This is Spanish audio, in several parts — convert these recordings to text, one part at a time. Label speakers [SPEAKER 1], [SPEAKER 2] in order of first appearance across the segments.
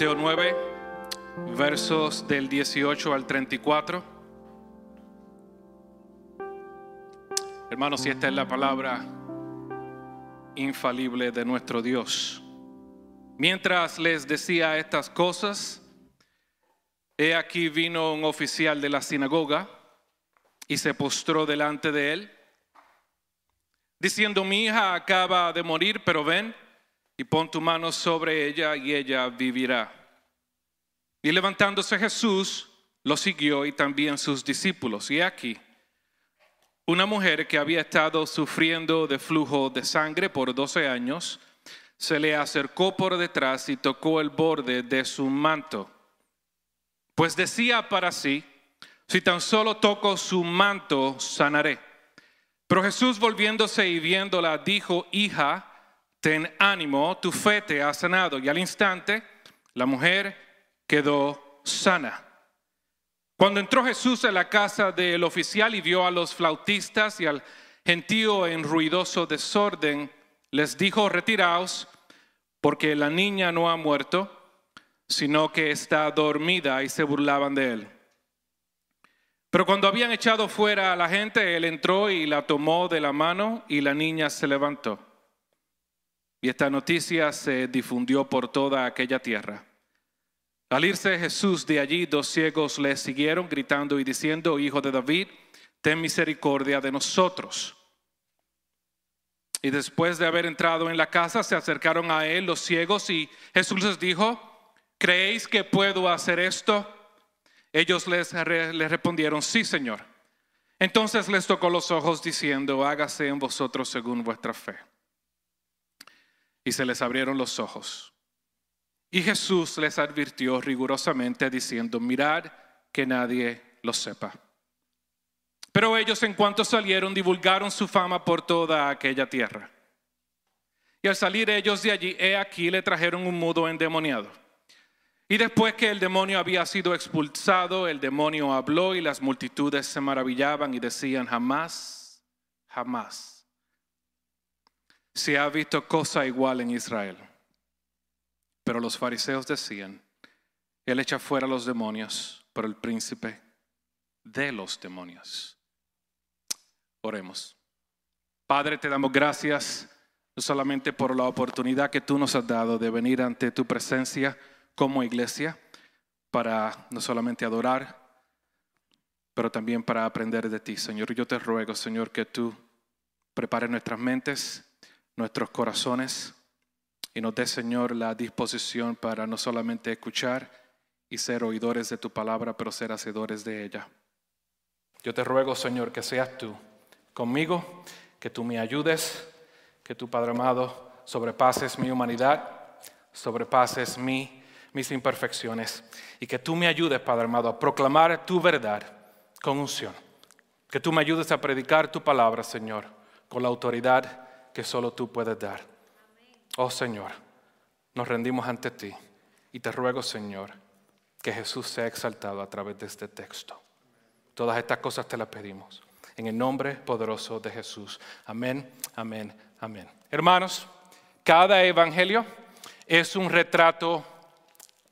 [SPEAKER 1] Mateo 9, versos del 18 al 34. Hermanos, si esta es la palabra infalible de nuestro Dios. Mientras les decía estas cosas, he aquí vino un oficial de la sinagoga y se postró delante de él, diciendo, mi hija acaba de morir, pero ven y pon tu mano sobre ella y ella vivirá. Y levantándose Jesús, lo siguió y también sus discípulos. Y aquí, una mujer que había estado sufriendo de flujo de sangre por 12 años, se le acercó por detrás y tocó el borde de su manto. Pues decía para sí, si tan solo toco su manto, sanaré. Pero Jesús volviéndose y viéndola, dijo, hija, ten ánimo, tu fe te ha sanado. Y al instante la mujer quedó sana. Cuando entró Jesús en la casa del oficial y vio a los flautistas y al gentío en ruidoso desorden, les dijo, retiraos, porque la niña no ha muerto, sino que está dormida y se burlaban de él. Pero cuando habían echado fuera a la gente, él entró y la tomó de la mano y la niña se levantó. Y esta noticia se difundió por toda aquella tierra. Al irse Jesús de allí, dos ciegos le siguieron gritando y diciendo, Hijo de David, ten misericordia de nosotros. Y después de haber entrado en la casa, se acercaron a él los ciegos y Jesús les dijo, ¿creéis que puedo hacer esto? Ellos les, les respondieron, sí, Señor. Entonces les tocó los ojos diciendo, hágase en vosotros según vuestra fe y se les abrieron los ojos. Y Jesús les advirtió rigurosamente diciendo, mirad que nadie lo sepa. Pero ellos en cuanto salieron divulgaron su fama por toda aquella tierra. Y al salir ellos de allí, he aquí le trajeron un mudo endemoniado. Y después que el demonio había sido expulsado, el demonio habló y las multitudes se maravillaban y decían, jamás, jamás se ha visto cosa igual en Israel. Pero los fariseos decían, Él echa fuera los demonios por el príncipe de los demonios. Oremos. Padre, te damos gracias no solamente por la oportunidad que tú nos has dado de venir ante tu presencia como iglesia, para no solamente adorar, pero también para aprender de ti, Señor. Yo te ruego, Señor, que tú prepares nuestras mentes nuestros corazones y nos dé, Señor, la disposición para no solamente escuchar y ser oidores de tu palabra, pero ser hacedores de ella. Yo te ruego, Señor, que seas tú conmigo, que tú me ayudes, que tu Padre amado sobrepases mi humanidad, sobrepases mi, mis imperfecciones y que tú me ayudes, Padre amado, a proclamar tu verdad con unción. Que tú me ayudes a predicar tu palabra, Señor, con la autoridad que solo tú puedes dar. Oh Señor, nos rendimos ante ti y te ruego, Señor, que Jesús sea exaltado a través de este texto. Todas estas cosas te las pedimos. En el nombre poderoso de Jesús. Amén, amén, amén. Hermanos, cada evangelio es un retrato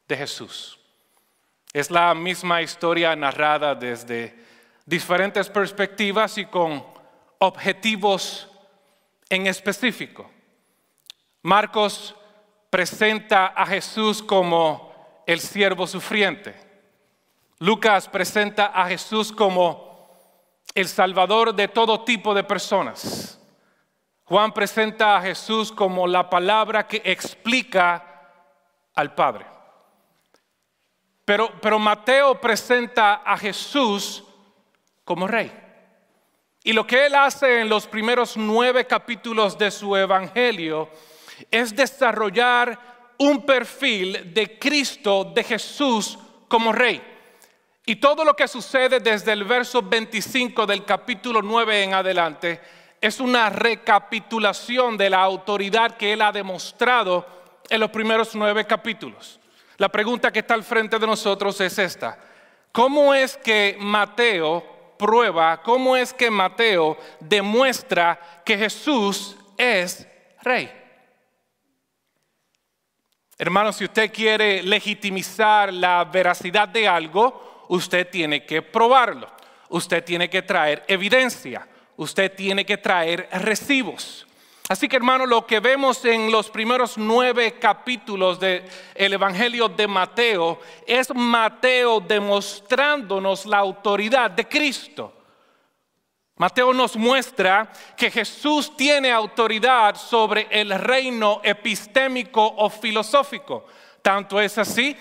[SPEAKER 1] de Jesús. Es la misma historia narrada desde diferentes perspectivas y con objetivos en específico. Marcos presenta a Jesús como el siervo sufriente. Lucas presenta a Jesús como el salvador de todo tipo de personas. Juan presenta a Jesús como la palabra que explica al Padre. Pero, Mateo presenta a Jesús como rey. Y lo que él hace en los primeros nueve capítulos de su evangelio es desarrollar un perfil de Cristo, de Jesús como rey. Y todo lo que sucede desde el verso 25 del capítulo 9 en adelante es una recapitulación de la autoridad que él ha demostrado en los primeros nueve capítulos. La pregunta que está al frente de nosotros es esta. ¿Cómo es que Mateo prueba cómo es que Mateo demuestra que Jesús es rey. Hermano, si usted quiere legitimizar la veracidad de algo, usted tiene que probarlo. Usted tiene que traer evidencia. Usted tiene que traer recibos. Así que hermano, lo que vemos en los primeros nueve capítulos del Evangelio de Mateo es Mateo demostrándonos la autoridad de Cristo. Mateo nos muestra que Jesús tiene autoridad sobre el reino epistémico o filosófico. Tanto es así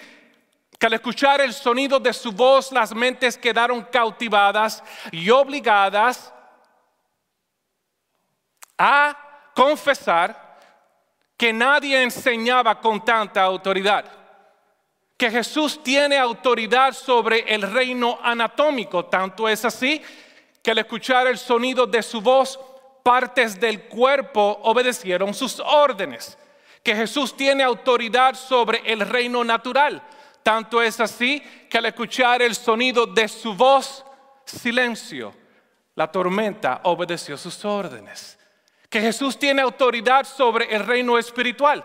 [SPEAKER 1] que al escuchar el sonido de su voz las mentes quedaron cautivadas y obligadas a confesar que nadie enseñaba con tanta autoridad, que Jesús tiene autoridad sobre el reino anatómico, tanto es así que al escuchar el sonido de su voz, partes del cuerpo obedecieron sus órdenes, que Jesús tiene autoridad sobre el reino natural, tanto es así que al escuchar el sonido de su voz, silencio, la tormenta obedeció sus órdenes que Jesús tiene autoridad sobre el reino espiritual.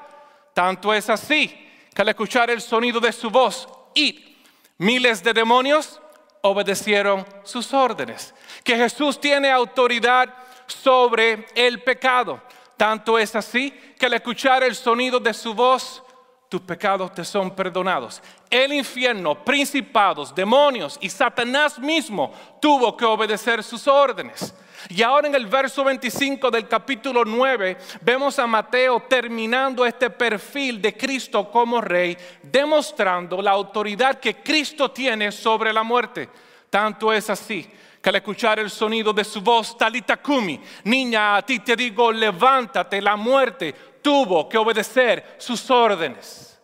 [SPEAKER 1] Tanto es así que al escuchar el sonido de su voz, y miles de demonios obedecieron sus órdenes. Que Jesús tiene autoridad sobre el pecado. Tanto es así que al escuchar el sonido de su voz, tus pecados te son perdonados. El infierno, principados, demonios y Satanás mismo tuvo que obedecer sus órdenes. Y ahora en el verso 25 del capítulo 9 vemos a Mateo terminando este perfil de Cristo como rey, demostrando la autoridad que Cristo tiene sobre la muerte. Tanto es así que al escuchar el sonido de su voz, Talitakumi, niña, a ti te digo, levántate, la muerte tuvo que obedecer sus órdenes.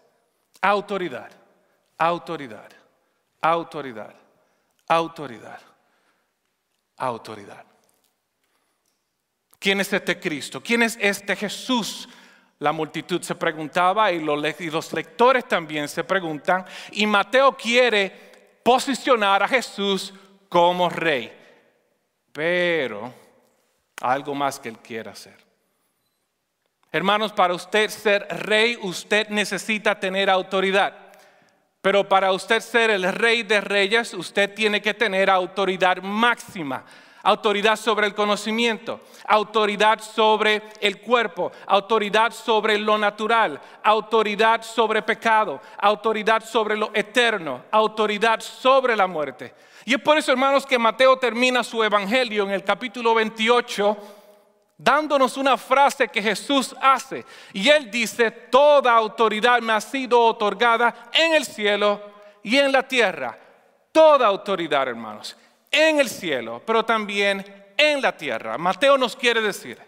[SPEAKER 1] Autoridad, autoridad, autoridad, autoridad, autoridad. ¿Quién es este Cristo? ¿Quién es este Jesús? La multitud se preguntaba y los lectores también se preguntan. Y Mateo quiere posicionar a Jesús como rey. Pero algo más que él quiere hacer. Hermanos, para usted ser rey, usted necesita tener autoridad. Pero para usted ser el rey de reyes, usted tiene que tener autoridad máxima autoridad sobre el conocimiento, autoridad sobre el cuerpo, autoridad sobre lo natural, autoridad sobre pecado, autoridad sobre lo eterno, autoridad sobre la muerte. Y es por eso, hermanos, que Mateo termina su evangelio en el capítulo 28 dándonos una frase que Jesús hace. Y él dice, toda autoridad me ha sido otorgada en el cielo y en la tierra. Toda autoridad, hermanos en el cielo, pero también en la tierra. Mateo nos quiere decir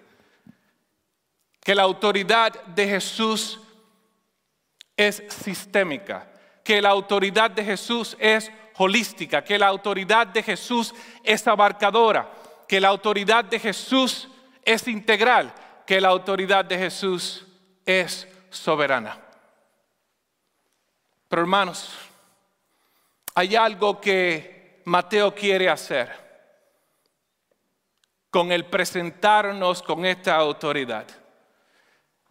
[SPEAKER 1] que la autoridad de Jesús es sistémica, que la autoridad de Jesús es holística, que la autoridad de Jesús es abarcadora, que la autoridad de Jesús es integral, que la autoridad de Jesús es soberana. Pero hermanos, hay algo que Mateo quiere hacer con el presentarnos con esta autoridad.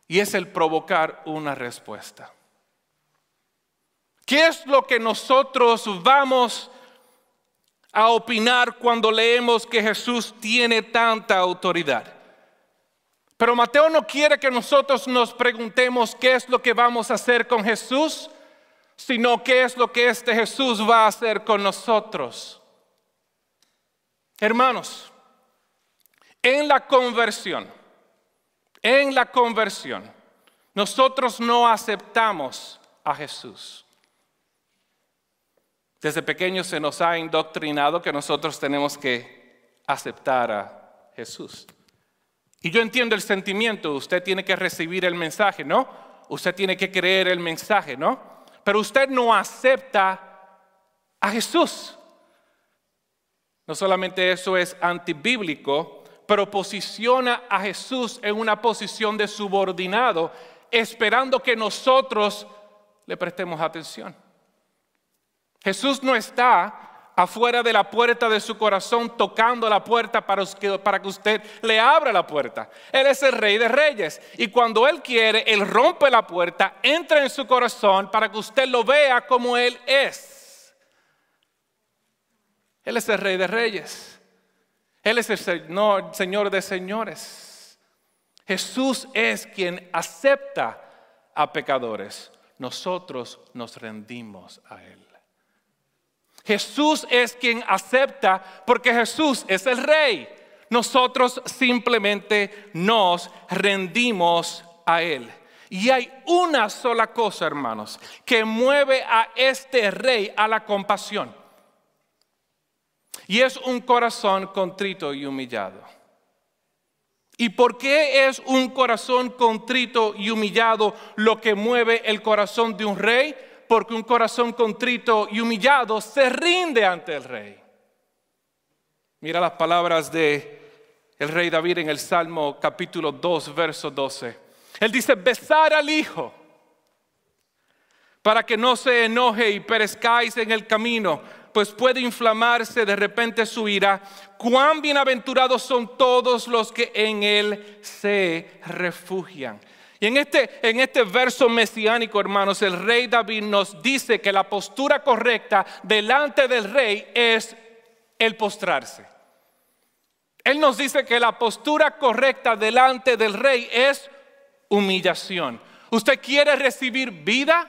[SPEAKER 1] Y es el provocar una respuesta. ¿Qué es lo que nosotros vamos a opinar cuando leemos que Jesús tiene tanta autoridad? Pero Mateo no quiere que nosotros nos preguntemos qué es lo que vamos a hacer con Jesús, sino qué es lo que este Jesús va a hacer con nosotros. Hermanos, en la conversión, en la conversión, nosotros no aceptamos a Jesús. Desde pequeños se nos ha indoctrinado que nosotros tenemos que aceptar a Jesús. Y yo entiendo el sentimiento, usted tiene que recibir el mensaje, ¿no? Usted tiene que creer el mensaje, ¿no? Pero usted no acepta a Jesús. No solamente eso es antibíblico, pero posiciona a Jesús en una posición de subordinado, esperando que nosotros le prestemos atención. Jesús no está
[SPEAKER 2] afuera de la puerta de su corazón, tocando la puerta para que, para que usted le abra la puerta. Él es el rey de reyes. Y cuando Él quiere, Él rompe la puerta, entra en su corazón para que usted lo vea como Él es. Él es el rey de reyes. Él es el señor, señor de señores. Jesús es quien acepta a pecadores. Nosotros nos rendimos a Él. Jesús es quien acepta porque Jesús es el rey. Nosotros simplemente nos rendimos a Él. Y hay una sola cosa, hermanos, que mueve a este rey a la compasión. Y es un corazón contrito y humillado. ¿Y por qué es un corazón contrito y humillado lo que mueve el corazón de un rey? Porque un corazón contrito y humillado se rinde ante el rey. Mira las palabras de el rey David en el Salmo capítulo 2, verso 12. Él dice, besar al Hijo para que no se enoje y perezcáis en el camino, pues puede inflamarse de repente su ira. Cuán bienaventurados son todos los que en Él se refugian. Y en este, en este verso mesiánico, hermanos, el rey David nos dice que la postura correcta delante del rey es el postrarse. Él nos dice que la postura correcta delante del rey es humillación. ¿Usted quiere recibir vida?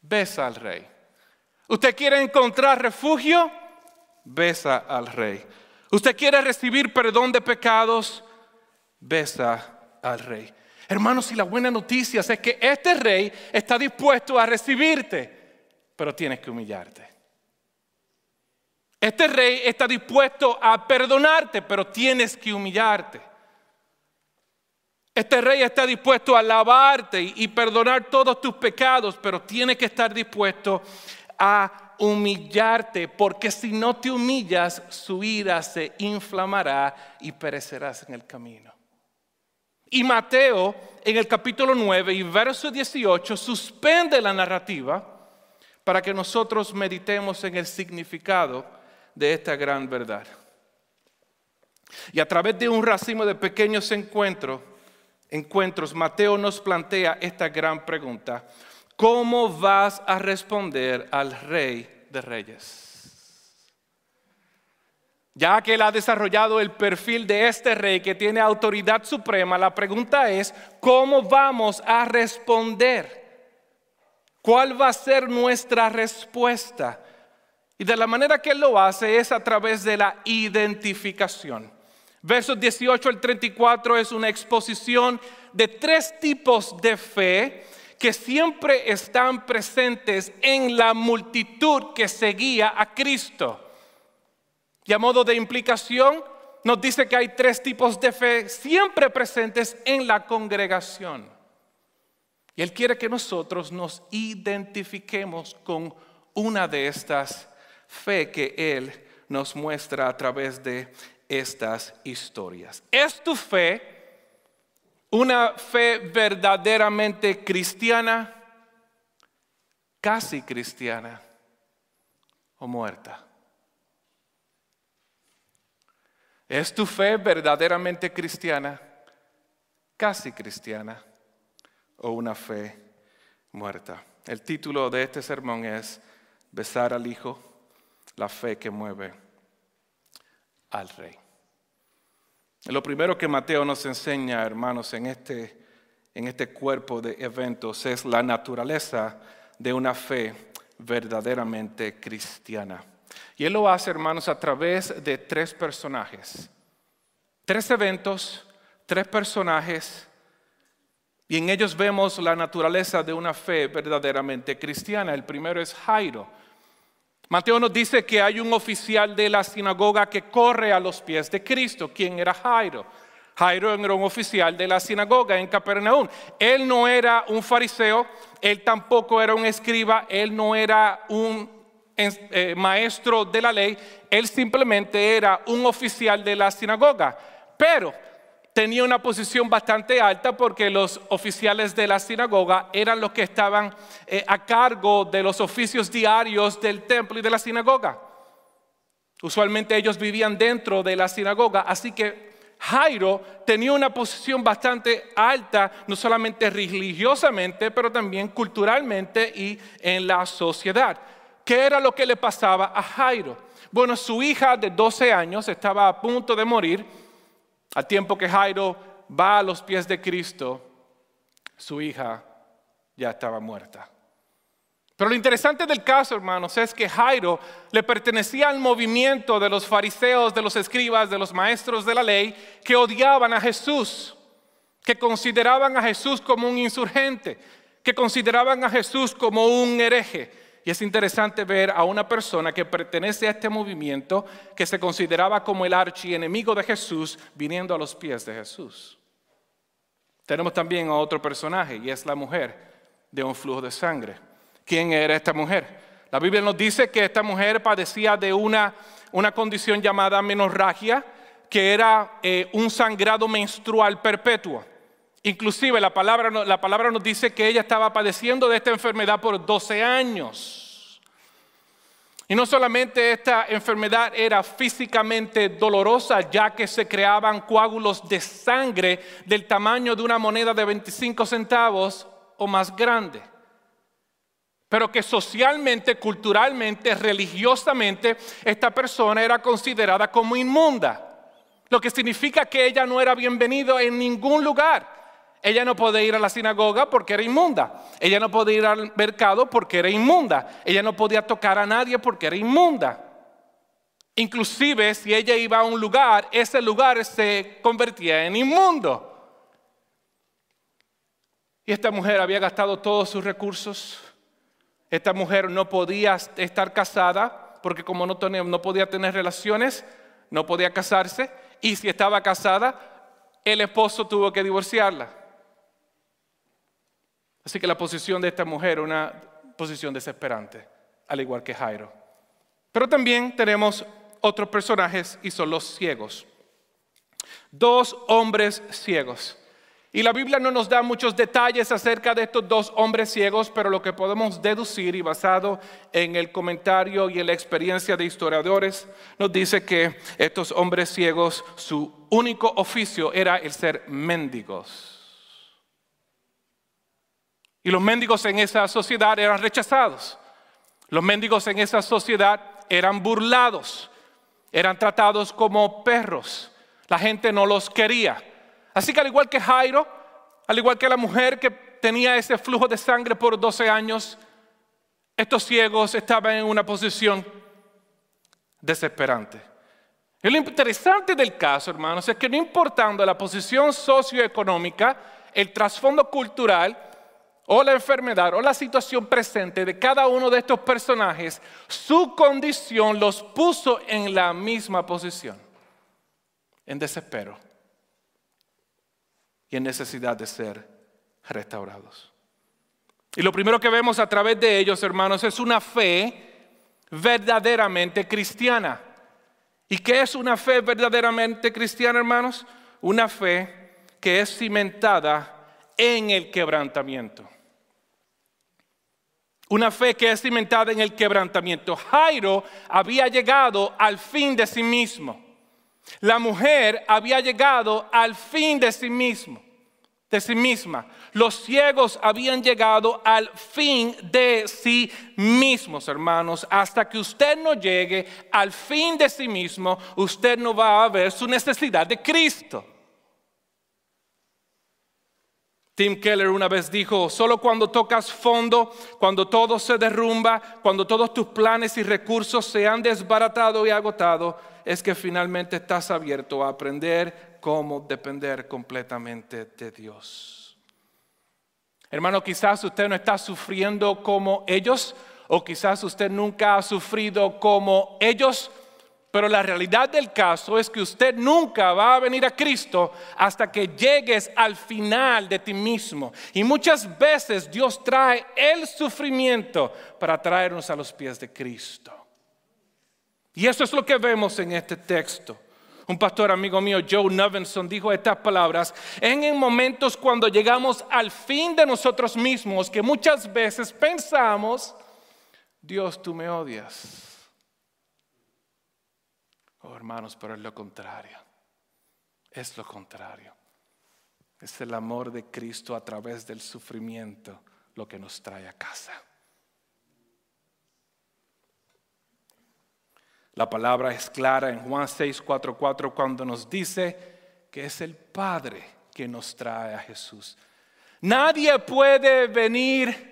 [SPEAKER 2] Besa al rey. ¿Usted quiere encontrar refugio? Besa al rey. ¿Usted quiere recibir perdón de pecados? Besa al rey. Hermanos, y la buena noticia es que este rey está dispuesto a recibirte, pero tienes que humillarte. Este rey está dispuesto a perdonarte, pero tienes que humillarte. Este rey está dispuesto a lavarte y perdonar todos tus pecados, pero tiene que estar dispuesto a humillarte, porque si no te humillas, su ira se inflamará y perecerás en el camino. Y Mateo en el capítulo 9 y verso 18 suspende la narrativa para que nosotros meditemos en el significado de esta gran verdad. Y a través de un racimo de pequeños encuentros, encuentros, Mateo nos plantea esta gran pregunta. ¿Cómo vas a responder al rey de reyes? Ya que él ha desarrollado el perfil de este rey que tiene autoridad suprema, la pregunta es, ¿cómo vamos a responder? ¿Cuál va a ser nuestra respuesta? Y de la manera que él lo hace es a través de la identificación. Versos 18 al 34 es una exposición de tres tipos de fe que siempre están presentes en la multitud que seguía a Cristo. Y a modo de implicación, nos dice que hay tres tipos de fe siempre presentes en la congregación. Y Él quiere que nosotros nos identifiquemos con una de estas fe que Él nos muestra a través de estas historias. ¿Es tu fe una fe verdaderamente cristiana, casi cristiana o muerta? ¿Es tu fe verdaderamente cristiana, casi cristiana, o una fe muerta? El título de este sermón es Besar al Hijo, la fe que mueve al Rey. Lo primero que Mateo nos enseña, hermanos, en este, en este cuerpo de eventos es la naturaleza de una fe verdaderamente cristiana. Y él lo hace, hermanos, a través de tres personajes. Tres eventos, tres personajes, y en ellos vemos la naturaleza de una fe verdaderamente cristiana. El primero es Jairo. Mateo nos dice que hay un oficial de la sinagoga que corre a los pies de Cristo. ¿Quién era Jairo? Jairo era un oficial de la sinagoga en Capernaum. Él no era un fariseo, él tampoco era un escriba, él no era un eh, maestro de la ley, él simplemente era un oficial de la sinagoga, pero tenía una posición bastante alta porque los oficiales de la sinagoga eran los que estaban eh, a cargo de los oficios diarios del templo y de la sinagoga. Usualmente ellos vivían dentro de la sinagoga, así que Jairo tenía una posición bastante alta, no solamente religiosamente, pero también culturalmente y en la sociedad. ¿Qué era lo que le pasaba a Jairo? Bueno, su hija de 12 años estaba a punto de morir. Al tiempo que Jairo va a los pies de Cristo, su hija ya estaba muerta. Pero lo interesante del caso, hermanos, es que Jairo le pertenecía al movimiento de los fariseos, de los escribas, de los maestros de la ley, que odiaban a Jesús, que consideraban a Jesús como un insurgente, que consideraban a Jesús como un hereje. Y es interesante ver a una persona que pertenece a este movimiento, que se consideraba como el archienemigo de Jesús, viniendo a los pies de Jesús. Tenemos también a otro personaje, y es la mujer de un flujo de sangre quién era esta mujer. La Biblia nos dice que esta mujer padecía de una, una condición llamada menorragia, que era eh, un sangrado menstrual perpetuo. Inclusive la palabra, la palabra nos dice que ella estaba padeciendo de esta enfermedad por 12 años. Y no solamente esta enfermedad era físicamente dolorosa, ya que se creaban coágulos de sangre del tamaño de una moneda de 25 centavos o más grande pero que socialmente, culturalmente, religiosamente, esta persona era considerada como inmunda. Lo que significa que ella no era bienvenida en ningún lugar. Ella no podía ir a la sinagoga porque era inmunda. Ella no podía ir al mercado porque era inmunda. Ella no podía tocar a nadie porque era inmunda. Inclusive si ella iba a un lugar, ese lugar se convertía en inmundo. Y esta mujer había gastado todos sus recursos esta mujer no podía estar casada porque como no, no podía tener relaciones, no podía casarse. Y si estaba casada, el esposo tuvo que divorciarla. Así que la posición de esta mujer era una posición desesperante, al igual que Jairo. Pero también tenemos otros personajes y son los ciegos. Dos hombres ciegos. Y la Biblia no nos da muchos detalles acerca de estos dos hombres ciegos, pero lo que podemos deducir y basado en el comentario y en la experiencia de historiadores, nos dice que estos hombres ciegos, su único oficio era el ser mendigos. Y los mendigos en esa sociedad eran rechazados. Los mendigos en esa sociedad eran burlados, eran tratados como perros. La gente no los quería. Así que al igual que Jairo, al igual que la mujer que tenía ese flujo de sangre por 12 años, estos ciegos estaban en una posición desesperante. Y lo interesante del caso, hermanos, es que no importando la posición socioeconómica, el trasfondo cultural o la enfermedad o la situación presente de cada uno de estos personajes, su condición los puso en la misma posición, en desespero y en necesidad de ser restaurados. Y lo primero que vemos a través de ellos, hermanos, es una fe verdaderamente cristiana. ¿Y qué es una fe verdaderamente cristiana, hermanos? Una fe que es cimentada en el quebrantamiento. Una fe que es cimentada en el quebrantamiento. Jairo había llegado al fin de sí mismo. La mujer había llegado al fin de sí mismo, de sí misma. Los ciegos habían llegado al fin de sí mismos, hermanos. Hasta que usted no llegue al fin de sí mismo, usted no va a ver su necesidad de Cristo. Tim Keller una vez dijo, solo cuando tocas fondo, cuando todo se derrumba, cuando todos tus planes y recursos se han desbaratado y agotado, es que finalmente estás abierto a aprender cómo depender completamente de Dios. Hermano, quizás usted no está sufriendo como ellos, o quizás usted nunca ha sufrido como ellos, pero la realidad del caso es que usted nunca va a venir a Cristo hasta que llegues al final de ti mismo. Y muchas veces Dios trae el sufrimiento para traernos a los pies de Cristo. Y eso es lo que vemos en este texto. Un pastor amigo mío, Joe Novenson, dijo estas palabras, en momentos cuando llegamos al fin de nosotros mismos, que muchas veces pensamos, Dios, tú me odias. Oh, hermanos, pero es lo contrario. Es lo contrario. Es el amor de Cristo a través del sufrimiento lo que nos trae a casa. La palabra es clara en Juan 6, 4, 4 cuando nos dice que es el Padre que nos trae a Jesús. Nadie puede venir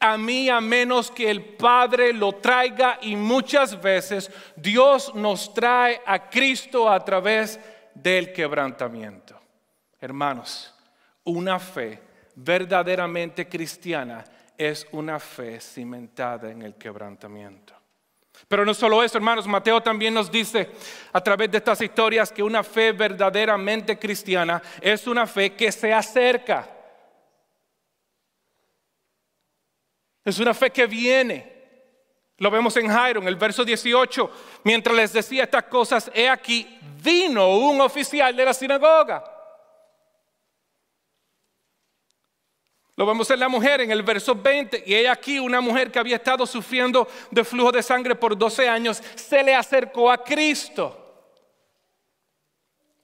[SPEAKER 2] a mí a menos que el Padre lo traiga y muchas veces Dios nos trae a Cristo a través del quebrantamiento. Hermanos, una fe verdaderamente cristiana es una fe cimentada en el quebrantamiento. Pero no solo eso, hermanos, Mateo también nos dice a través de estas historias que una fe verdaderamente cristiana es una fe que se acerca. Es una fe que viene. Lo vemos en Jairo, en el verso 18. Mientras les decía estas cosas, he aquí, vino un oficial de la sinagoga. Lo vemos en la mujer en el verso 20. Y he aquí una mujer que había estado sufriendo de flujo de sangre por 12 años, se le acercó a Cristo.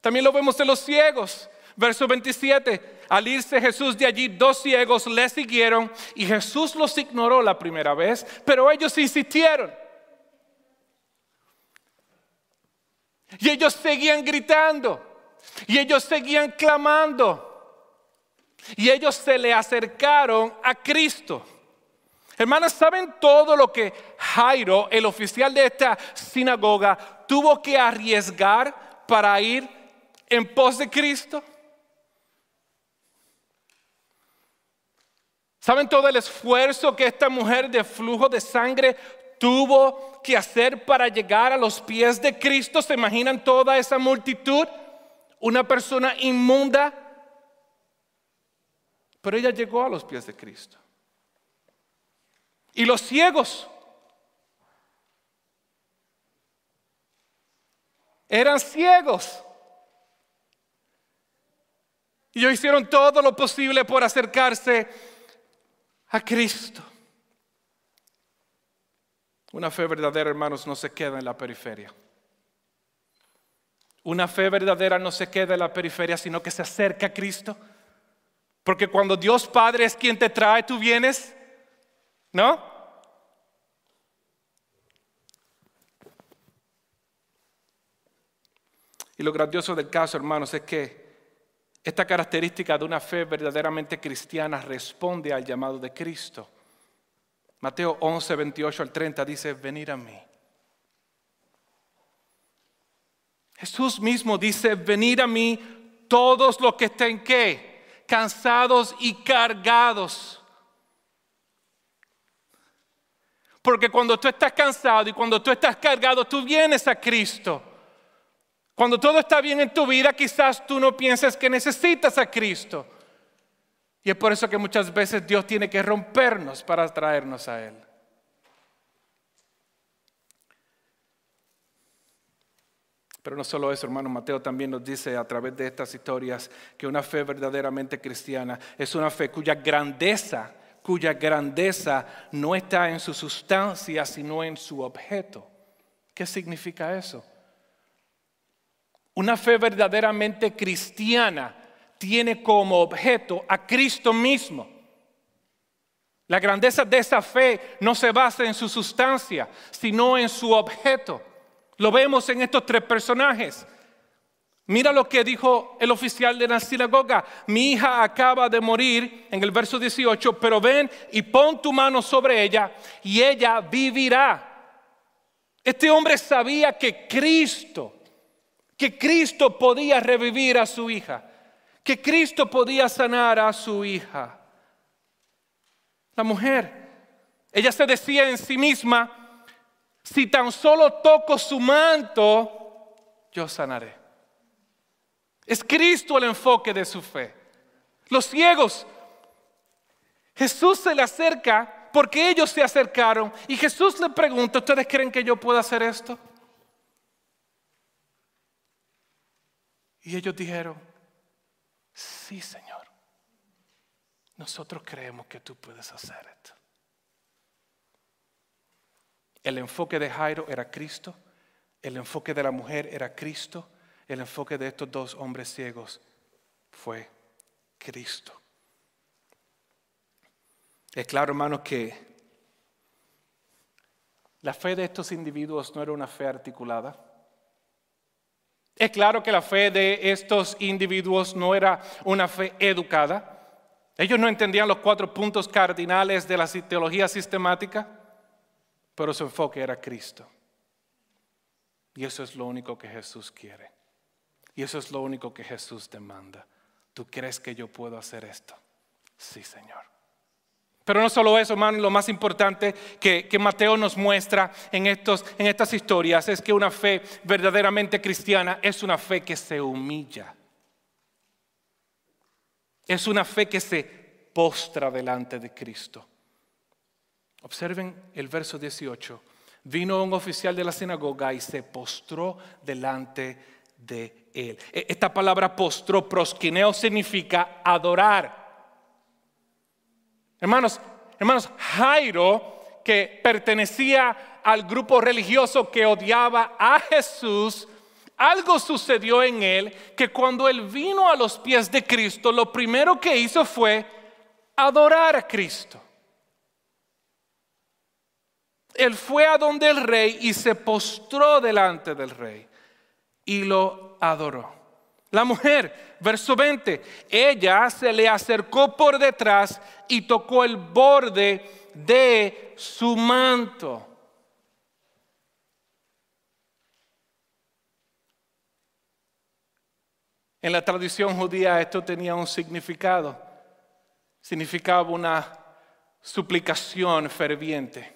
[SPEAKER 2] También lo vemos en los ciegos. Verso 27. Al irse Jesús de allí, dos ciegos le siguieron y Jesús los ignoró la primera vez, pero ellos insistieron. Y ellos seguían gritando. Y ellos seguían clamando. Y ellos se le acercaron a Cristo. Hermanas, ¿saben todo lo que Jairo, el oficial de esta sinagoga, tuvo que arriesgar para ir en pos de Cristo? ¿Saben todo el esfuerzo que esta mujer de flujo de sangre tuvo que hacer para llegar a los pies de Cristo? ¿Se imaginan toda esa multitud? Una persona inmunda. Pero ella llegó a los pies de Cristo. Y los ciegos eran ciegos. Y ellos hicieron todo lo posible por acercarse a Cristo. Una fe verdadera, hermanos, no se queda en la periferia. Una fe verdadera no se queda en la periferia, sino que se acerca a Cristo. Porque cuando Dios Padre es quien te trae, tú vienes, ¿no? Y lo grandioso del caso, hermanos, es que esta característica de una fe verdaderamente cristiana responde al llamado de Cristo. Mateo 11, 28 al 30 dice, venid a mí. Jesús mismo dice, venid a mí todos los que estén qué? Cansados y cargados. Porque cuando tú estás cansado y cuando tú estás cargado, tú vienes a Cristo. Cuando todo está bien en tu vida, quizás tú no pienses que necesitas a Cristo. Y es por eso que muchas veces Dios tiene que rompernos para traernos a Él. Pero no solo eso, hermano Mateo también nos dice a través de estas historias que una fe verdaderamente cristiana es una fe cuya grandeza, cuya grandeza no está en su sustancia, sino en su objeto. ¿Qué significa eso? Una fe verdaderamente cristiana tiene como objeto a Cristo mismo. La grandeza de esa fe no se basa en su sustancia, sino en su objeto. Lo vemos en estos tres personajes. Mira lo que dijo el oficial de la sinagoga. Mi hija acaba de morir en el verso 18, pero ven y pon tu mano sobre ella y ella vivirá. Este hombre sabía que Cristo que Cristo podía revivir a su hija, que Cristo podía sanar a su hija. La mujer, ella se decía en sí misma, si tan solo toco su manto, yo sanaré. Es Cristo el enfoque de su fe. Los ciegos, Jesús se le acerca porque ellos se acercaron y Jesús le pregunta, ¿ustedes creen que yo puedo hacer esto? Y ellos dijeron, sí Señor, nosotros creemos que tú puedes hacer esto. El enfoque de Jairo era Cristo El enfoque de la mujer era Cristo, el enfoque de estos dos hombres ciegos fue Cristo. Es claro, hermanos, que la fe de estos individuos no era una fe articulada. Es claro que la fe de estos individuos no era una fe educada. Ellos no entendían los cuatro puntos cardinales de la teología sistemática, pero su enfoque era Cristo. Y eso es lo único que Jesús quiere. Y eso es lo único que Jesús demanda. ¿Tú crees que yo puedo hacer esto? Sí, Señor. Pero no solo eso, hermano, lo más importante que, Mateo nos muestra en, estos, en estas historias es que una fe verdaderamente cristiana es una fe que se humilla. Es una fe que se postra delante de Cristo. Observen el verso 18. Vino un oficial de la sinagoga y se postró delante de él. E, esta palabra postró, prosquineo, significa adorar. Hermanos, hermanos, Jairo, que pertenecía al grupo religioso que odiaba a Jesús, algo sucedió en él que cuando él vino a los pies de Cristo, lo primero que hizo fue adorar a Cristo. Él fue a donde el rey y se postró delante del rey y lo adoró. La mujer, verso 20, ella se le acercó por detrás y tocó el borde de su manto. En la tradición judía esto tenía un significado. Significaba una suplicación ferviente.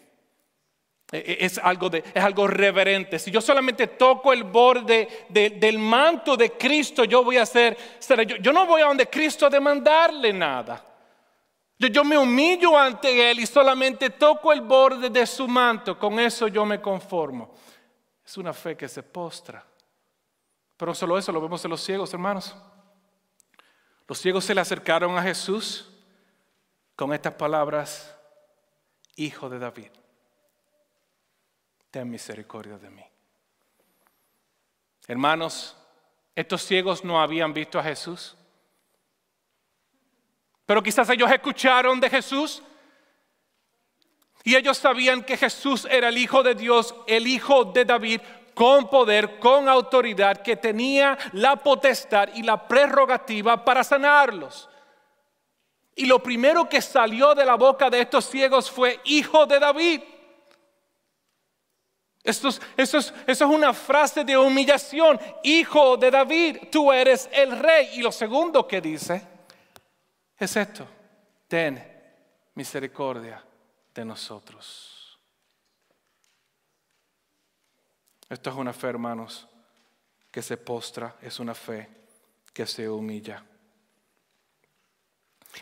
[SPEAKER 2] E, e, es algo, de, es algo reverente. Si yo solamente toco el borde del manto de Cristo, yo voy a hacer, yo, yo no voy a donde Cristo a demandarle nada. Yo, yo me humillo ante Él y solamente toco el borde de su manto. Con eso yo me conformo. Es una fe que se postra. Pero no solo eso, lo vemos en los ciegos, hermanos. Los ciegos se le acercaron a Jesús con estas palabras, Hijo de David ten misericordia de mí. Hermanos, estos ciegos no habían visto a Jesús, pero quizás ellos escucharon de Jesús y ellos sabían que Jesús era el Hijo de Dios, el Hijo de David, con poder, con autoridad, que tenía la potestad y la prerrogativa para sanarlos. Y lo primero que salió de la boca de estos ciegos fue Hijo de David. Esto es, una frase de humillación. Hijo de David, tú eres el rey. Y lo segundo que dice es esto. Ten misericordia de nosotros. Esto es una fe, hermanos, que se postra. Es una fe que se humilla.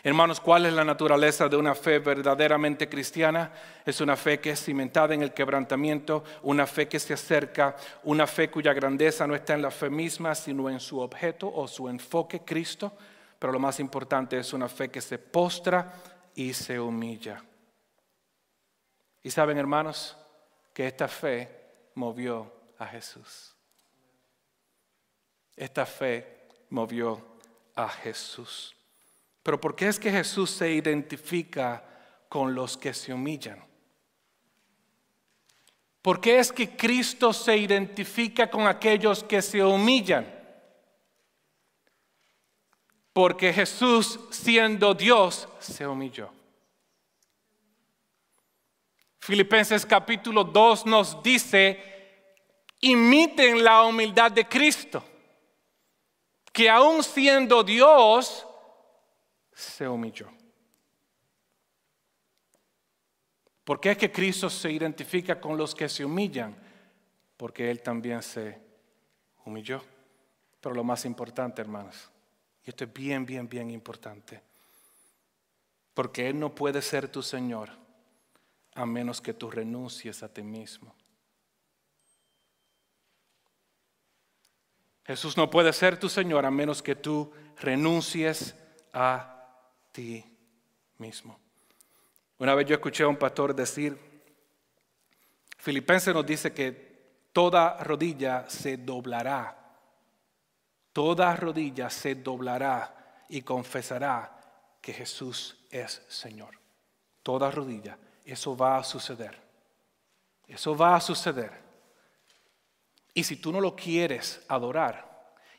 [SPEAKER 2] Hermanos, ¿cuál es la naturaleza de una fe verdaderamente cristiana? Es una fe que es cimentada en el quebrantamiento, una fe que se acerca, una fe cuya grandeza no está en la fe misma, sino en su objeto o su enfoque, Cristo. Pero lo más importante es una fe que se postra y se humilla. Y saben, hermanos, que esta fe movió a Jesús. Esta fe movió a Jesús. Pero ¿por qué es que Jesús se identifica con los que se humillan? ¿Por qué es que Cristo se identifica con aquellos que se humillan? Porque Jesús, siendo Dios, se humilló. Filipenses capítulo 2 nos dice, imiten la humildad de Cristo, que aún siendo Dios, se humilló. ¿Por qué es que Cristo se identifica con los que se humillan? Porque Él también se humilló. Pero lo más importante, hermanos, y esto es bien, bien, bien importante, porque Él no puede ser tu Señor a menos que tú renuncies a ti mismo. Jesús no puede ser tu Señor a menos que tú renuncies a mismo. Una vez yo escuché a un pastor decir, Filipenses nos dice que toda rodilla se doblará. Toda rodilla se doblará y confesará que Jesús es Señor. Toda rodilla. Eso va a suceder. Eso va a suceder. Y si tú no lo quieres adorar,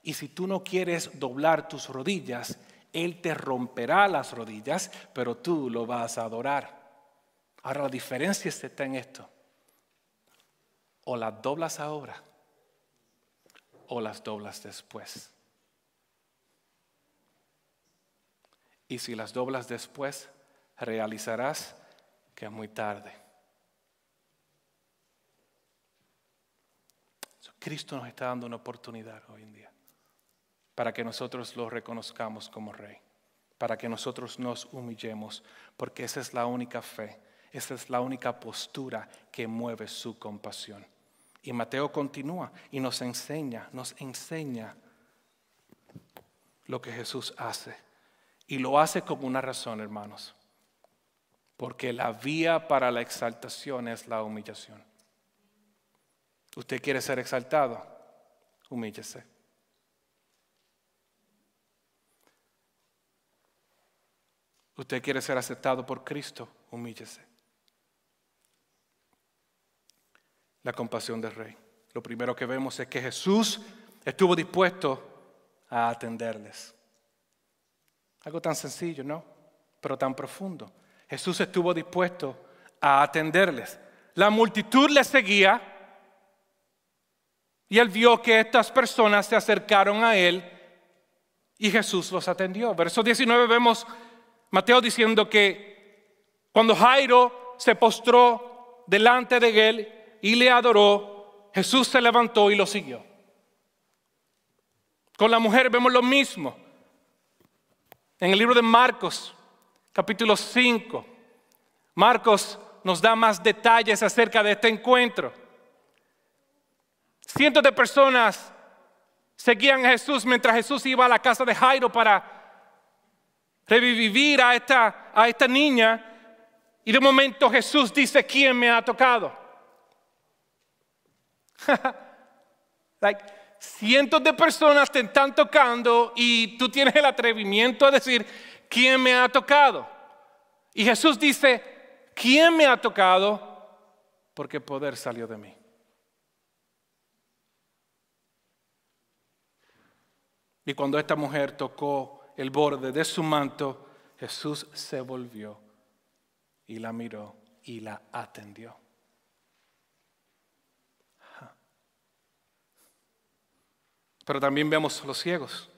[SPEAKER 2] y si tú no quieres doblar tus rodillas, Él te romperá las rodillas, pero tú lo vas a adorar. Ahora la diferencia está en esto. O las doblas ahora o las doblas después. Y si las doblas después, realizarás que es muy tarde. Cristo nos está dando una oportunidad hoy en día para que nosotros lo reconozcamos como Rey, para que nosotros nos humillemos, porque esa es la única fe, esa es la única postura que mueve su compasión. Y Mateo continúa y nos enseña, nos enseña lo que Jesús hace. Y lo hace con una razón, hermanos. Porque la vía para la exaltación es la humillación. Usted quiere ser exaltado, humíllese. Usted quiere ser aceptado por Cristo, humíllese. La compasión del rey. Lo primero que vemos es que Jesús estuvo dispuesto a atenderles. Algo tan sencillo, ¿no? Pero tan profundo. Jesús estuvo dispuesto a atenderles. La multitud le seguía y él vio que estas personas se acercaron a él y Jesús los atendió. Verso 19 vemos Mateo diciendo que cuando Jairo se postró delante de él y le adoró, Jesús se levantó y lo siguió. Con la mujer vemos lo mismo. En el libro de Marcos, capítulo 5, Marcos nos da más detalles acerca de este encuentro. Cientos de personas seguían a Jesús mientras Jesús iba a la casa de Jairo para revivir a esta, a esta niña. Y de momento Jesús dice, ¿quién me ha tocado? like, cientos de personas te están tocando y tú tienes el atrevimiento de decir, ¿quién me ha tocado? Y Jesús dice, ¿quién me ha tocado? Porque poder salió de mí. Y cuando esta mujer tocó el borde de su manto, Jesús se volvió y la miró y la atendió. Pero también vemos los ciegos.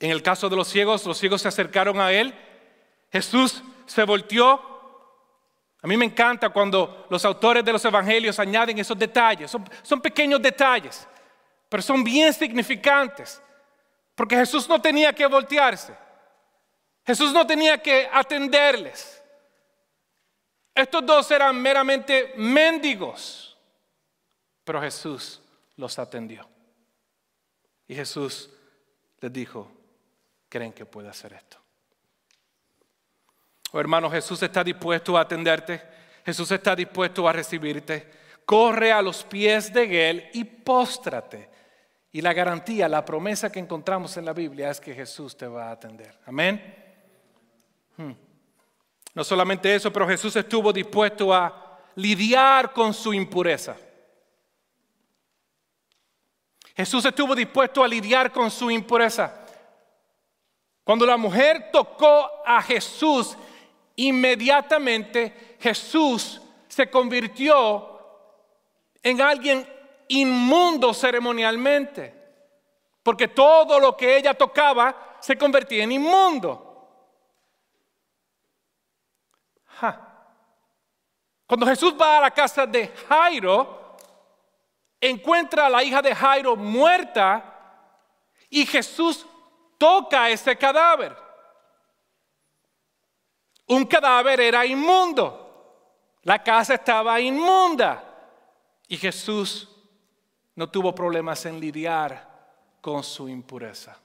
[SPEAKER 2] En el caso de los ciegos, los ciegos se acercaron a él. Jesús se volteó. A mí me encanta cuando los autores de los evangelios añaden esos detalles. Son, son pequeños detalles, pero son bien significantes. Porque Jesús no tenía que voltearse. Jesús no tenía que atenderles. Estos dos eran meramente mendigos. Pero Jesús los atendió. Y Jesús les dijo, ¿creen que puede hacer esto? Oh, hermano, Jesús está dispuesto a atenderte. Jesús está dispuesto a recibirte. Corre a los pies de Él y póstrate y la garantía, la promesa que encontramos en la Biblia es que Jesús te va a atender. Amén. Hmm. No solamente eso, pero Jesús estuvo dispuesto a lidiar con su impureza. Jesús estuvo dispuesto a lidiar con su impureza. Cuando la mujer tocó a Jesús, inmediatamente Jesús se convirtió en alguien inmundo ceremonialmente, porque todo lo que ella tocaba se convertía en inmundo. Cuando Jesús va a la casa de Jairo, encuentra a la hija de Jairo muerta y Jesús toca ese cadáver. Un cadáver era inmundo. La casa estaba inmunda. Y Jesús no tuvo problemas en lidiar con su impureza.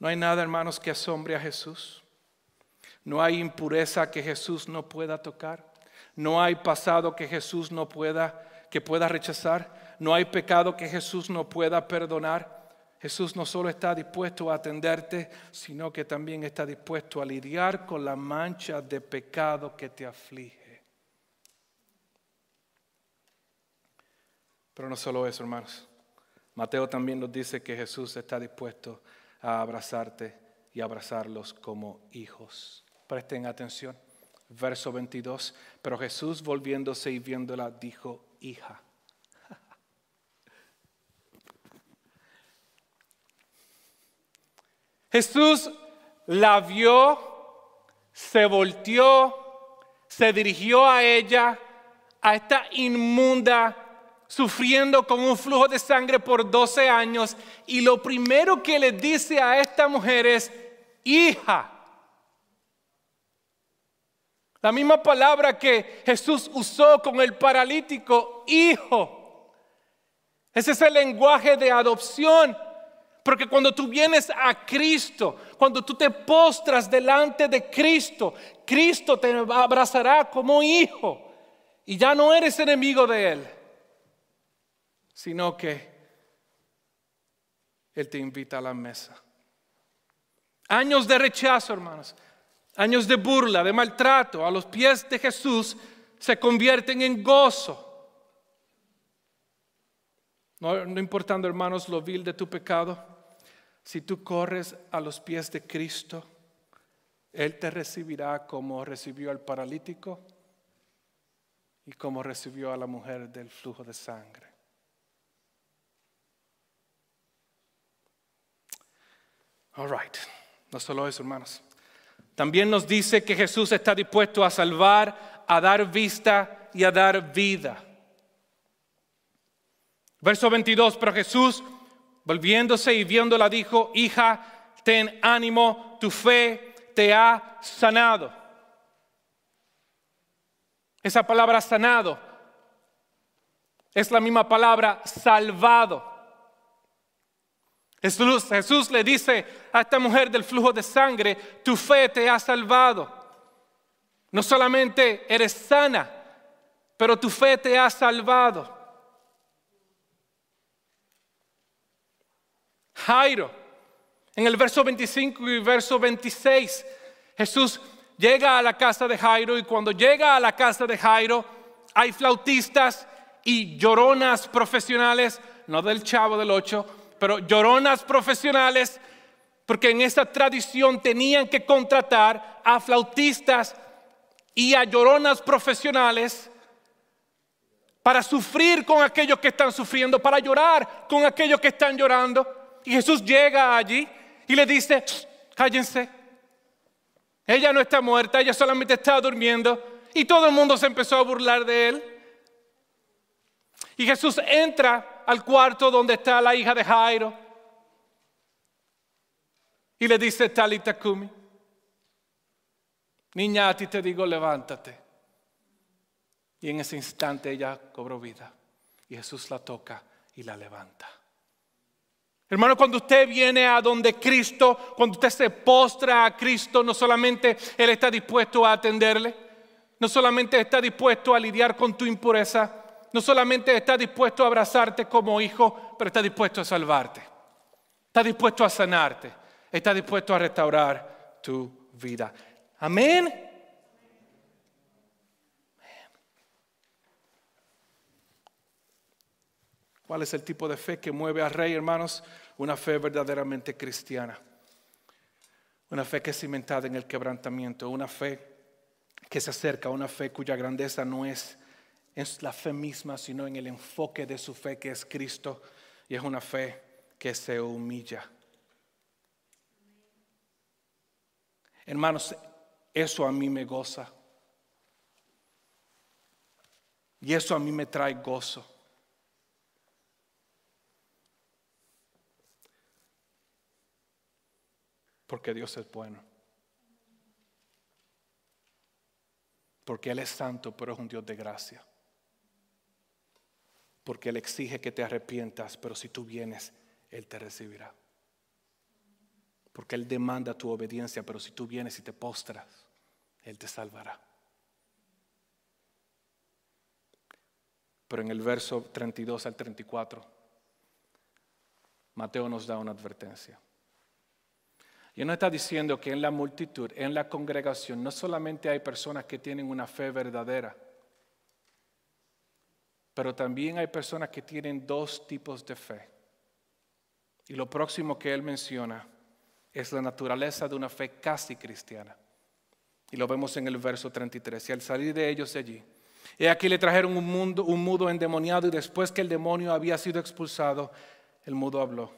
[SPEAKER 2] No hay nada, hermanos, que asombre a Jesús. No hay impureza que Jesús no pueda tocar. No hay pasado que Jesús no pueda que pueda rechazar, no hay pecado que Jesús no pueda perdonar. Jesús no solo está dispuesto a atenderte, sino que también está dispuesto a lidiar con la mancha de pecado que te aflige. Pero no solo eso, hermanos. Mateo también nos dice que Jesús está dispuesto a abrazarte y abrazarlos como hijos. Presten atención. Verso 22. Pero Jesús volviéndose y viéndola dijo, hija. Jesús la vio, se volteó, se dirigió a ella, a esta inmunda, sufriendo con un flujo de sangre por 12 años, y lo primero que le dice a esta mujer es, hija. La misma palabra que Jesús usó con el paralítico, hijo. Ese es el lenguaje de adopción. Porque cuando tú vienes a Cristo, cuando tú te postras delante de Cristo, Cristo te abrazará como hijo. Y ya no eres enemigo de Él, sino que Él te invita a la mesa. Años de rechazo, hermanos. Años de burla, de maltrato a los pies de Jesús se convierten en gozo. No, importando, hermanos, lo vil de tu pecado, si tú corres a los pies de Cristo, Él te recibirá como recibió al paralítico y como recibió a la mujer del flujo de sangre. All right. No solo eso, hermanos. También nos dice que Jesús está dispuesto a salvar, a dar vista y a dar vida. Verso 22, pero Jesús, volviéndose y viéndola, dijo, hija, ten ánimo, tu fe te ha sanado. Esa palabra sanado es la misma palabra salvado. Jesús, le dice a esta mujer del flujo de sangre, tu fe te ha salvado. No solamente eres sana, pero tu fe te ha salvado. Jairo, en el verso 25 y verso 26, Jesús llega a la casa de Jairo y cuando llega a la casa de Jairo hay flautistas y lloronas profesionales, no del chavo del 8, pero lloronas profesionales, porque en esa tradición tenían que contratar a flautistas y a lloronas profesionales para sufrir con aquellos que están sufriendo, para llorar con aquellos que están llorando. Y Jesús llega allí y le dice, cállense, ella no está muerta, ella solamente está durmiendo. Y todo el mundo se empezó a burlar de él. Y Jesús entra al cuarto donde está la hija de Jairo y le dice, Talita Kumi, niña, a ti te digo, levántate. Y en ese instante ella cobró vida y Jesús la toca y la levanta. Hermano, cuando usted viene a donde Cristo, cuando usted se postra a Cristo, no solamente Él está dispuesto a atenderle, no solamente está dispuesto a lidiar con tu impureza, no solamente está dispuesto a abrazarte como hijo, pero está dispuesto a salvarte. Está dispuesto a sanarte. Está dispuesto a restaurar tu vida. Amén. ¿Cuál es el tipo de fe que mueve al rey, hermanos? Una fe verdaderamente cristiana. Una fe que es cimentada en el quebrantamiento. Una fe que se acerca una fe cuya grandeza no es es la fe misma, sino en el enfoque de su fe que es Cristo y es una fe que se humilla. Hermanos, eso a mí me goza. Y eso a mí me trae gozo. Porque Dios es bueno. Porque Él es santo, pero es un Dios de gracia porque Él exige que te arrepientas, pero si tú vienes, Él te recibirá. Porque Él demanda tu obediencia, pero si tú vienes y te postras, Él te salvará. Pero en el verso 32 al 34, Mateo nos da una advertencia. Y no está diciendo que en la multitud, en la congregación, no solamente hay personas que tienen una fe verdadera, pero también hay personas que tienen dos tipos de fe. Y lo próximo que él menciona es la naturaleza de una fe casi cristiana. Y lo vemos en el verso 33. Y al salir de ellos de allí, y aquí le trajeron un, mundo, un mudo endemoniado y después que el demonio había sido expulsado, el mudo habló.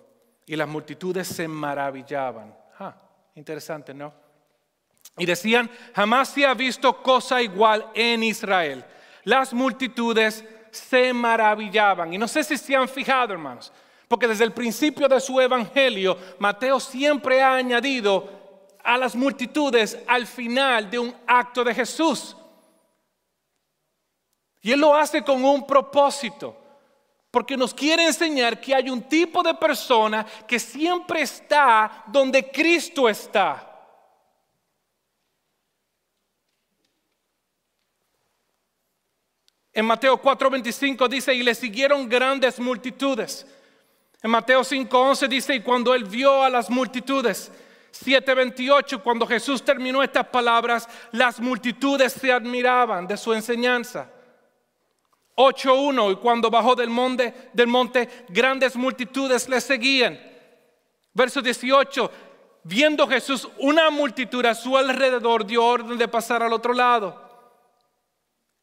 [SPEAKER 2] Y las multitudes se maravillaban Ah, interesante, ¿no? Y decían, jamás se ha visto cosa igual en Israel. Las multitudes se maravillaban. Y no sé si se han fijado, hermanos, porque desde el principio de su evangelio, Mateo siempre ha añadido a las multitudes al final de un acto de Jesús. Y él lo hace con un propósito. Porque nos quiere enseñar que hay un tipo de persona que siempre está donde Cristo está. En Mateo 4:25 dice, y le siguieron grandes multitudes. En Mateo 5:11 dice, y cuando él vio a las multitudes, 7:28, cuando Jesús terminó estas palabras, las multitudes se admiraban de su enseñanza. 8.1 y cuando bajó del monte, del monte, grandes multitudes le seguían. Verso 18, viendo Jesús una multitud a su alrededor, dio orden de pasar al otro lado.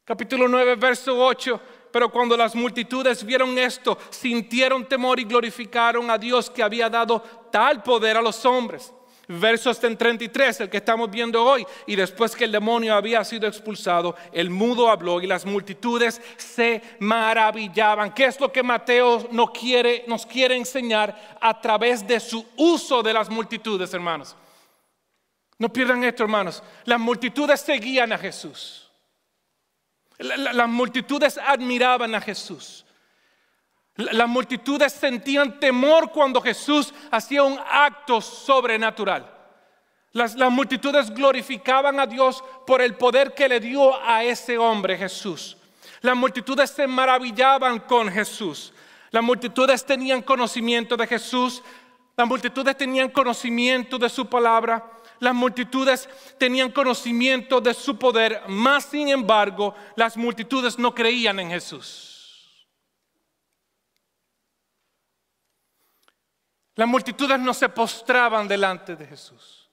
[SPEAKER 2] Capítulo 9, verso 8. Pero cuando las multitudes vieron esto, sintieron temor y glorificaron a Dios que había dado tal poder a los hombres versos 33, el que estamos viendo hoy. Y después que el demonio había sido expulsado, el mudo habló y las multitudes se maravillaban. ¿Qué es lo que Mateo quiere, nos quiere enseñar a través de su uso de las multitudes, hermanos? No pierdan esto, hermanos. Las multitudes seguían a Jesús. Las multitudes admiraban a Jesús. Las multitudes sentían temor cuando Jesús hacía un acto sobrenatural. Las, multitudes glorificaban a Dios por el poder que le dio a ese hombre Jesús. Las multitudes se maravillaban con Jesús. Las multitudes tenían conocimiento de Jesús. Las multitudes tenían conocimiento de su palabra. Las multitudes tenían conocimiento de su poder. Más sin embargo, las multitudes no creían en Jesús. Las multitudes no se postraban delante de Jesús.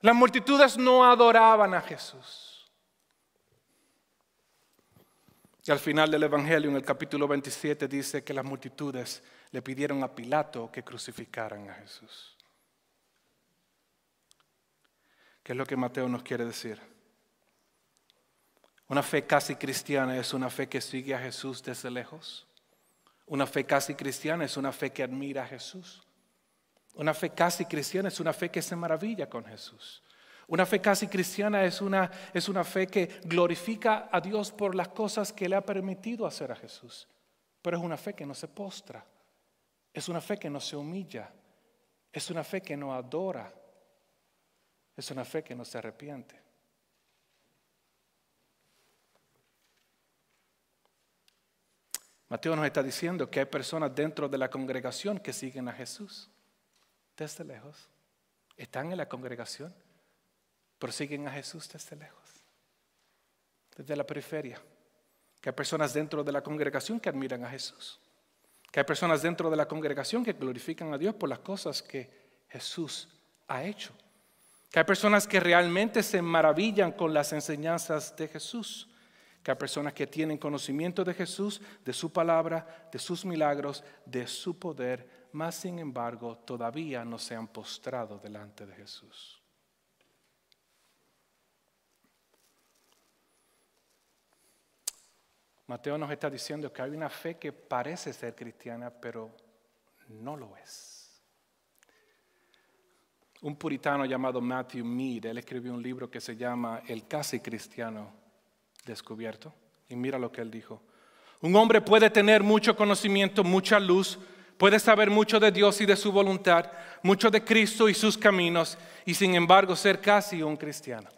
[SPEAKER 2] Las multitudes no adoraban a Jesús. Y al final del Evangelio, en el capítulo 27, dice que las multitudes le pidieron a Pilato que crucificaran a Jesús. ¿Qué es lo que Mateo nos quiere decir? Una fe casi cristiana es una fe que sigue a Jesús desde lejos. Una fe casi cristiana es una fe que admira a Jesús. Una fe casi cristiana es una fe que se maravilla con Jesús. Una fe casi cristiana es una, es una fe que glorifica a Dios por las cosas que le ha permitido hacer a Jesús. Pero es una fe que no se postra. Es una fe que no se humilla. Es una fe que no adora. Es una fe que no se arrepiente. Mateo nos está diciendo que hay personas dentro de la congregación que siguen a Jesús desde lejos. Están en la congregación, pero siguen a Jesús desde lejos, desde la periferia. Que hay personas dentro de la congregación que admiran a Jesús. Que hay personas dentro de la congregación que glorifican a Dios por las cosas que Jesús ha hecho. Que hay personas que realmente se maravillan con las enseñanzas de Jesús que hay personas que tienen conocimiento de Jesús, de su palabra, de sus milagros, de su poder, mas sin embargo todavía no se han postrado delante de Jesús. Mateo nos está diciendo que hay una fe que parece ser cristiana, pero no lo es. Un puritano llamado Matthew Mead, él escribió un libro que se llama El casi cristiano descubierto. Y mira lo que él dijo. Un hombre puede tener mucho conocimiento, mucha luz, puede saber mucho de Dios y de su voluntad, mucho de Cristo y sus caminos, y sin embargo ser casi un cristiano.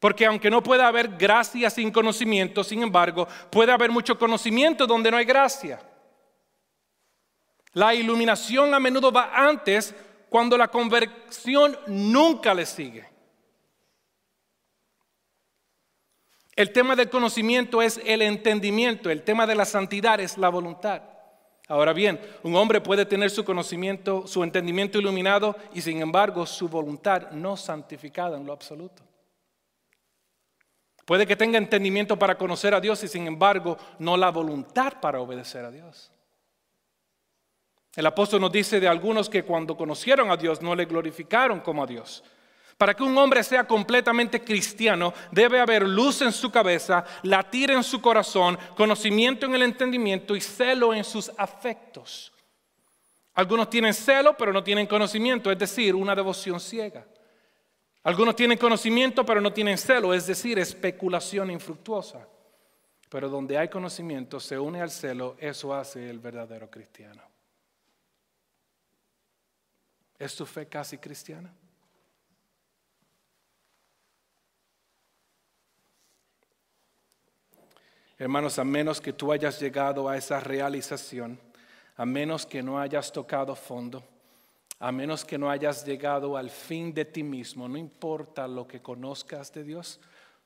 [SPEAKER 2] Porque aunque no pueda haber gracia sin conocimiento, sin embargo, puede haber mucho conocimiento donde no hay gracia. La iluminación a menudo va antes cuando la conversión nunca le sigue. El tema del conocimiento es el entendimiento, el tema de la santidad es la voluntad. Ahora bien, un hombre puede tener su conocimiento, su entendimiento iluminado y sin embargo su voluntad no santificada en lo absoluto. Puede que tenga entendimiento para conocer a Dios y sin embargo no la voluntad para obedecer a Dios. El apóstol nos dice de algunos que cuando conocieron a Dios no le glorificaron como a Dios. Para que un hombre sea completamente cristiano, debe haber luz en su cabeza, latir en su corazón, conocimiento en el entendimiento y celo en sus afectos. Algunos tienen celo, pero no tienen conocimiento, es decir, una devoción ciega. Algunos tienen conocimiento, pero no tienen celo, es decir, especulación infructuosa. Pero donde hay conocimiento, se une al celo, eso hace el verdadero cristiano. ¿Es tu fe casi cristiana? Hermanos, a menos que tú hayas llegado a esa realización, a menos que no hayas tocado fondo, a menos que no hayas llegado al fin de ti mismo, no importa lo que conozcas de Dios,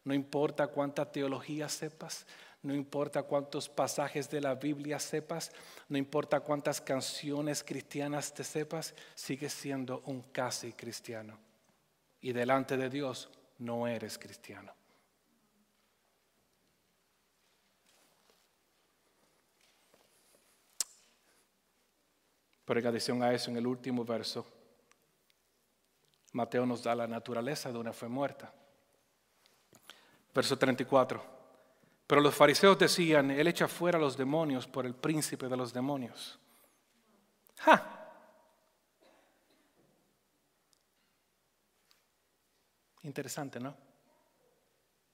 [SPEAKER 2] no importa cuánta teología sepas, no importa cuántos pasajes de la Biblia sepas, no importa cuántas canciones cristianas te sepas, sigues siendo un casi cristiano. Y delante de Dios no eres cristiano. Pero en adición a eso, en el último verso, Mateo nos da la naturaleza de una fe muerta. Verso 34. Pero los fariseos decían, Él echa fuera a los demonios por el príncipe de los demonios. ¡Ja! Interesante, ¿no?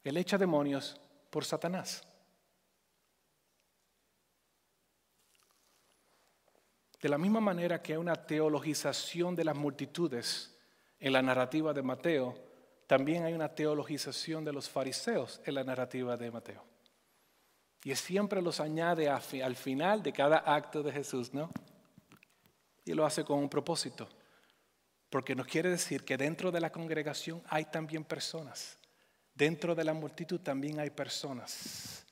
[SPEAKER 2] Él echa demonios por Satanás. De la misma manera que hay una teologización de las multitudes en la narrativa de Mateo, también hay una teologización de los fariseos en la narrativa de Mateo. Y siempre los añade al final de cada acto de Jesús, ¿no? Y lo hace con un propósito. Porque nos quiere decir que dentro de la congregación hay también personas. Dentro de la multitud también hay personas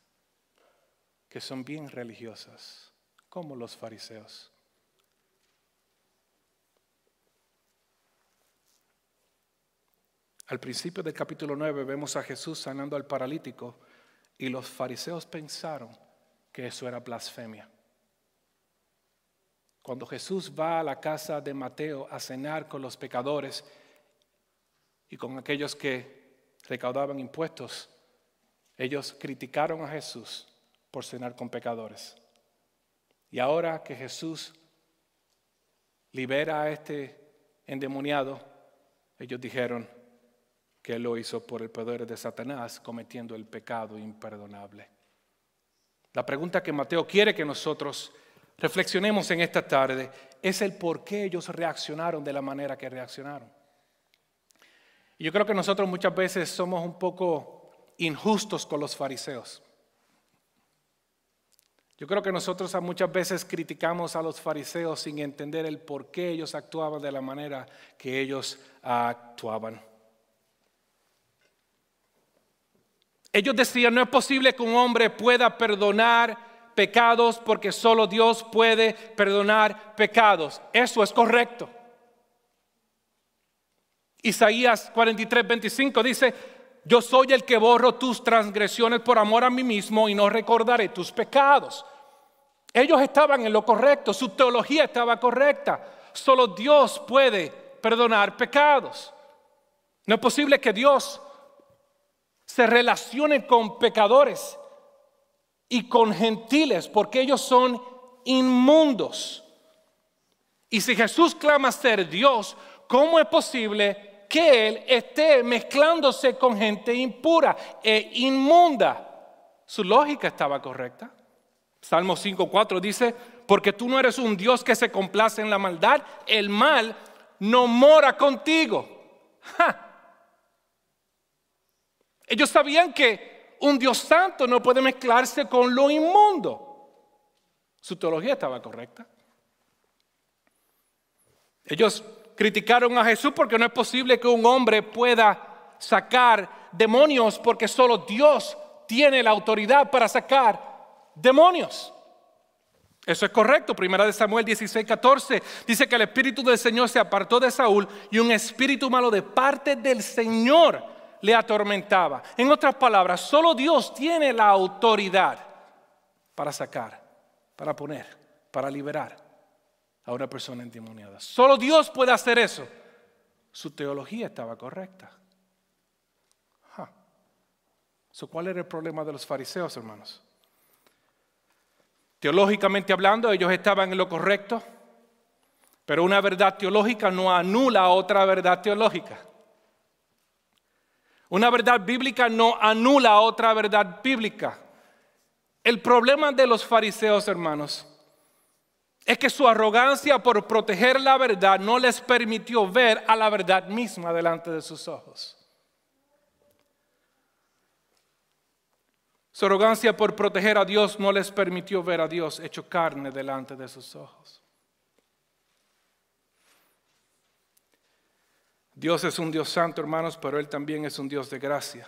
[SPEAKER 2] que son bien religiosas, como los fariseos. Al principio del capítulo 9 vemos a Jesús sanando al paralítico y los fariseos pensaron que eso era blasfemia. Cuando Jesús va a la casa de Mateo a cenar con los pecadores y con aquellos que recaudaban impuestos, ellos criticaron a Jesús por cenar con pecadores. Y ahora que Jesús libera a este endemoniado, ellos dijeron, que lo hizo por el poder de Satanás, cometiendo el pecado imperdonable. La pregunta que Mateo quiere que nosotros reflexionemos en esta tarde es el por qué ellos reaccionaron de la manera que reaccionaron. Y yo creo que nosotros muchas veces somos un poco injustos con los fariseos. Yo creo que nosotros muchas veces criticamos a los fariseos sin entender el por qué ellos actuaban de la manera que ellos actuaban. Ellos decían, no es posible que un hombre pueda perdonar pecados porque solo Dios puede perdonar pecados. Eso es correcto. Isaías 43, 25 dice, yo soy el que borro tus transgresiones por amor a mí mismo y no recordaré tus pecados. Ellos estaban en lo correcto, su teología estaba correcta. Solo Dios puede perdonar pecados. No es posible que Dios se relacionen con pecadores y con gentiles, porque ellos son inmundos. Y si Jesús clama ser Dios, ¿cómo es posible que Él esté mezclándose con gente impura e inmunda? Su lógica estaba correcta. Salmo 5.4 dice, porque tú no eres un Dios que se complace en la maldad, el mal no mora contigo. Ellos sabían que un Dios santo no puede mezclarse con lo inmundo. Su teología estaba correcta. Ellos criticaron a Jesús porque no es posible que un hombre pueda sacar demonios porque solo Dios tiene la autoridad para sacar demonios. Eso es correcto. Primera de Samuel 16, 14 dice que el espíritu del Señor se apartó de Saúl y un espíritu malo de parte del Señor le atormentaba. En otras palabras, solo Dios tiene la autoridad para sacar, para poner, para liberar a una persona endemoniada. Solo Dios puede hacer eso. Su teología estaba correcta. ¿Cuál era el problema de los fariseos, hermanos? Teológicamente hablando, ellos estaban en lo correcto, pero una verdad teológica no anula otra verdad teológica. Una verdad bíblica no anula otra verdad bíblica. El problema de los fariseos, hermanos, es que su arrogancia por proteger la verdad no les permitió ver a la verdad misma delante de sus ojos. Su arrogancia por proteger a Dios no les permitió ver a Dios hecho carne delante de sus ojos. Dios es un Dios santo, hermanos, pero Él también es un Dios de gracia.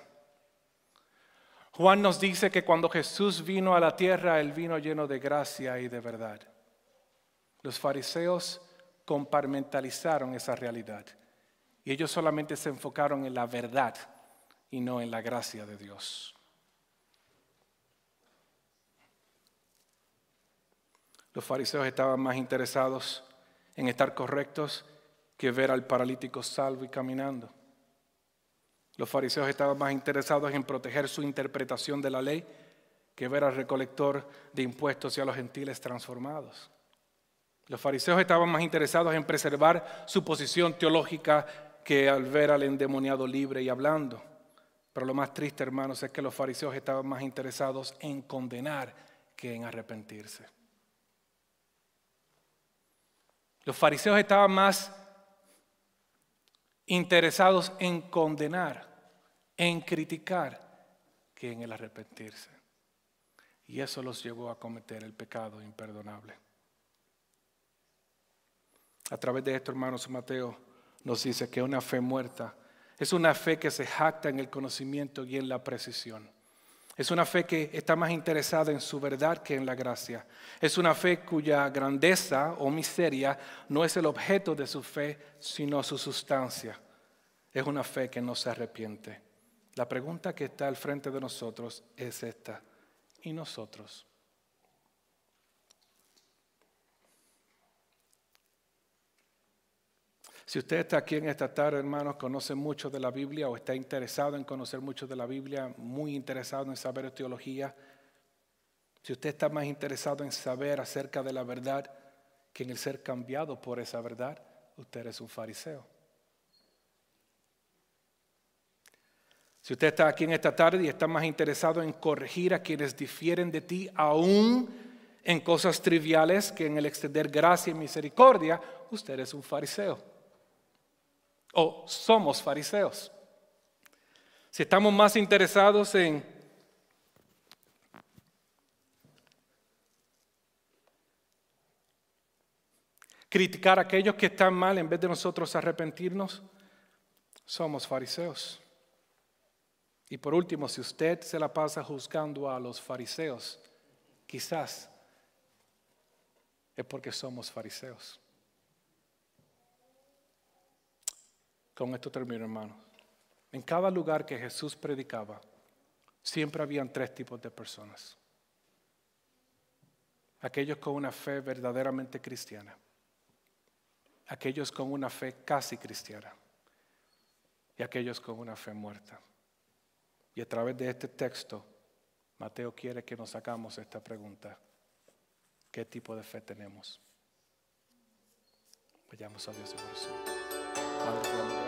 [SPEAKER 2] Juan nos dice que cuando Jesús vino a la tierra, Él vino lleno de gracia y de verdad. Los fariseos comparmentalizaron esa realidad y ellos solamente se enfocaron en la verdad y no en la gracia de Dios. Los fariseos estaban más interesados en estar correctos que ver al paralítico salvo y caminando. Los fariseos estaban más interesados en proteger su interpretación de la ley que ver al recolector de impuestos y a los gentiles transformados. Los fariseos estaban más interesados en preservar su posición teológica que al ver al endemoniado libre y hablando. Pero lo más triste, hermanos, es que los fariseos estaban más interesados en condenar que en arrepentirse. Los fariseos estaban más interesados en condenar, en criticar, que en el arrepentirse. Y eso los llevó a cometer el pecado imperdonable. A través de esto, hermanos, Mateo nos dice que una fe muerta es una fe que se jacta en el conocimiento y en la precisión. Es una fe que está más interesada en su verdad que en la gracia. Es una fe cuya grandeza o miseria no es el objeto de su fe, sino su sustancia. Es una fe que no se arrepiente. La pregunta que está al frente de nosotros es esta. ¿Y nosotros? Si usted está aquí en esta tarde, hermanos, conoce mucho de la Biblia o está interesado en conocer mucho de la Biblia, muy interesado en saber teología, si usted está más interesado en saber acerca de la verdad que en el ser cambiado por esa verdad, usted es un fariseo. Si usted está aquí en esta tarde y está más interesado en corregir a quienes difieren de ti, aún en cosas triviales que en el extender gracia y misericordia, usted es un fariseo o somos fariseos. Si estamos más interesados en criticar a aquellos que están mal en vez de nosotros arrepentirnos, somos fariseos. Y por último, si usted se la pasa juzgando a los fariseos, quizás es porque somos fariseos. Con esto termino, hermano. En cada lugar que Jesús predicaba, siempre habían tres tipos de personas. Aquellos con una fe verdaderamente cristiana. Aquellos con una fe casi cristiana. Y aquellos con una fe muerta. Y a través de este texto, Mateo quiere que nos hagamos esta pregunta. ¿Qué tipo de fe tenemos? Vayamos a Dios en oración.